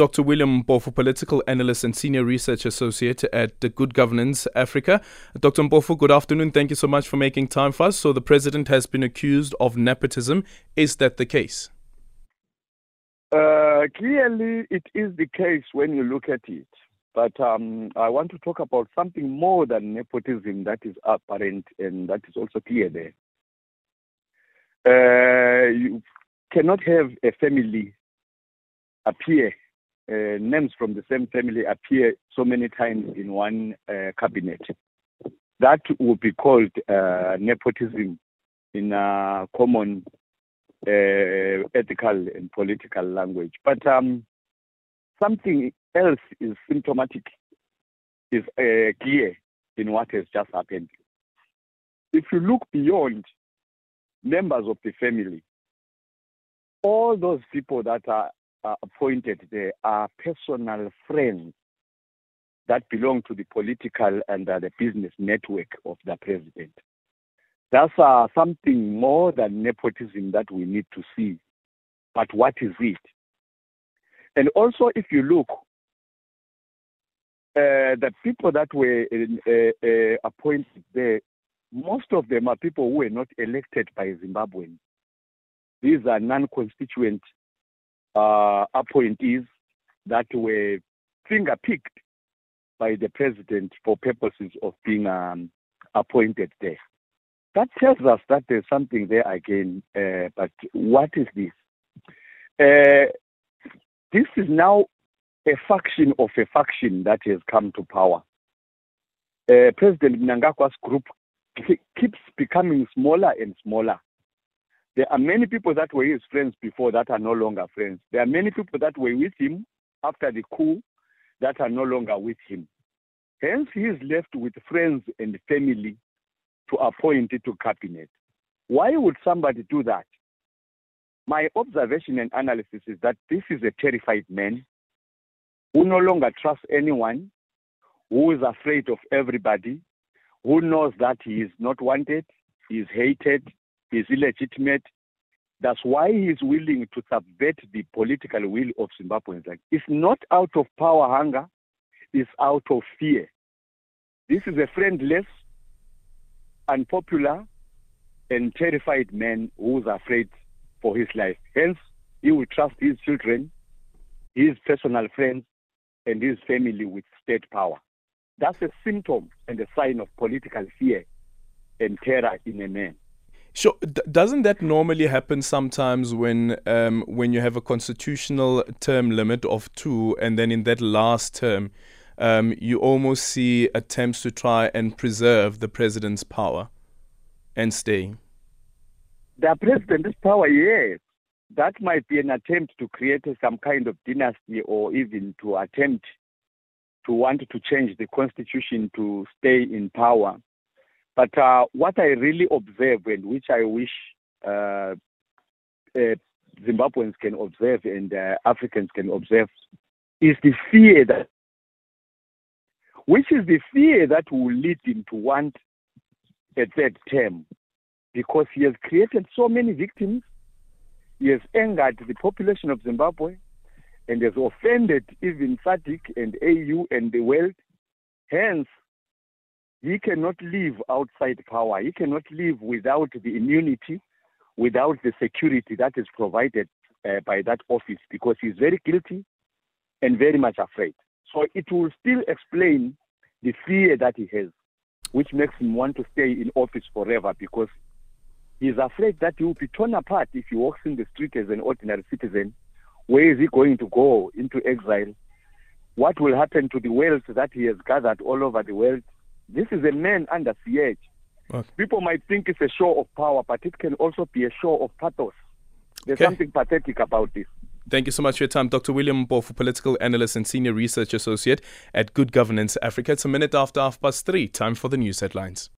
Dr. William Mpofu, political analyst and senior research associate at the Good Governance Africa. Dr. Mpofu, good afternoon. Thank you so much for making time for us. So, the president has been accused of nepotism. Is that the case? Uh, clearly, it is the case when you look at it. But um, I want to talk about something more than nepotism that is apparent and that is also clear there. Uh, you cannot have a family appear, uh, names from the same family appear so many times in one uh, cabinet. That would be called uh, nepotism in a common uh, ethical and political language. But um, something else is symptomatic, is uh, clear in what has just happened. If you look beyond members of the family, all those people that are, are appointed there are personal friends that belong to the political and uh, the business network of the president. That's uh, something more than nepotism that we need to see. But what is it? And also, if you look, uh, the people that were uh, uh, appointed there, most of them are people who were not elected by Zimbabweans. These are non-constituent uh, appointees that were finger-picked by the president for purposes of being um, appointed there. That tells us that there's something there again. Uh, but what is this? Uh, this is now a faction of a faction that has come to power. Uh, President Mnangagwa's group keeps becoming smaller and smaller. There are many people that were his friends before that are no longer friends. There are many people that were with him after the coup that are no longer with him. Hence, he is left with friends and family to appoint to cabinet. Why would somebody do that? My observation and analysis is that this is a terrified man who no longer trusts anyone, who is afraid of everybody, who knows that he is not wanted, he is hated, is illegitimate. That's why he is willing to subvert the political will of Zimbabweans. Like, it's not out of power hunger, it's out of fear. This is a friendless, unpopular, and terrified man who's afraid for his life. Hence, he will trust his children, his personal friends, and his family with state power. That's a symptom and a sign of political fear and terror in a man. Sure. D- doesn't that normally happen sometimes when um, when you have a constitutional term limit of two, and then in that last term, um, you almost see attempts to try and preserve the president's power and stay? The president's power, yes. That might be an attempt to create some kind of dynasty or even to attempt to want to change the constitution to stay in power. But uh, what I really observe and which I wish uh, uh, Zimbabweans can observe and uh, Africans can observe is the fear that, which is the fear that will lead him to want a third term because he has created so many victims. He has angered the population of Zimbabwe and has offended even SADC and AU and the world. Hence, he cannot live outside power. He cannot live without the immunity, without the security that is provided uh, by that office because he's very guilty and very much afraid. So it will still explain the fear that he has, which makes him want to stay in office forever because he's afraid that he will be torn apart if he walks in the street as an ordinary citizen. Where is he going to go into exile? What will happen to the wealth that he has gathered all over the world? This is a man under siege. Okay. People might think it's a show of power, but it can also be a show of pathos. There's okay. something pathetic about this. Thank you so much for your time, Dr. William Mpofu, political analyst and senior research associate at Good Governance Africa. It's a minute after half past three. Time for the news headlines.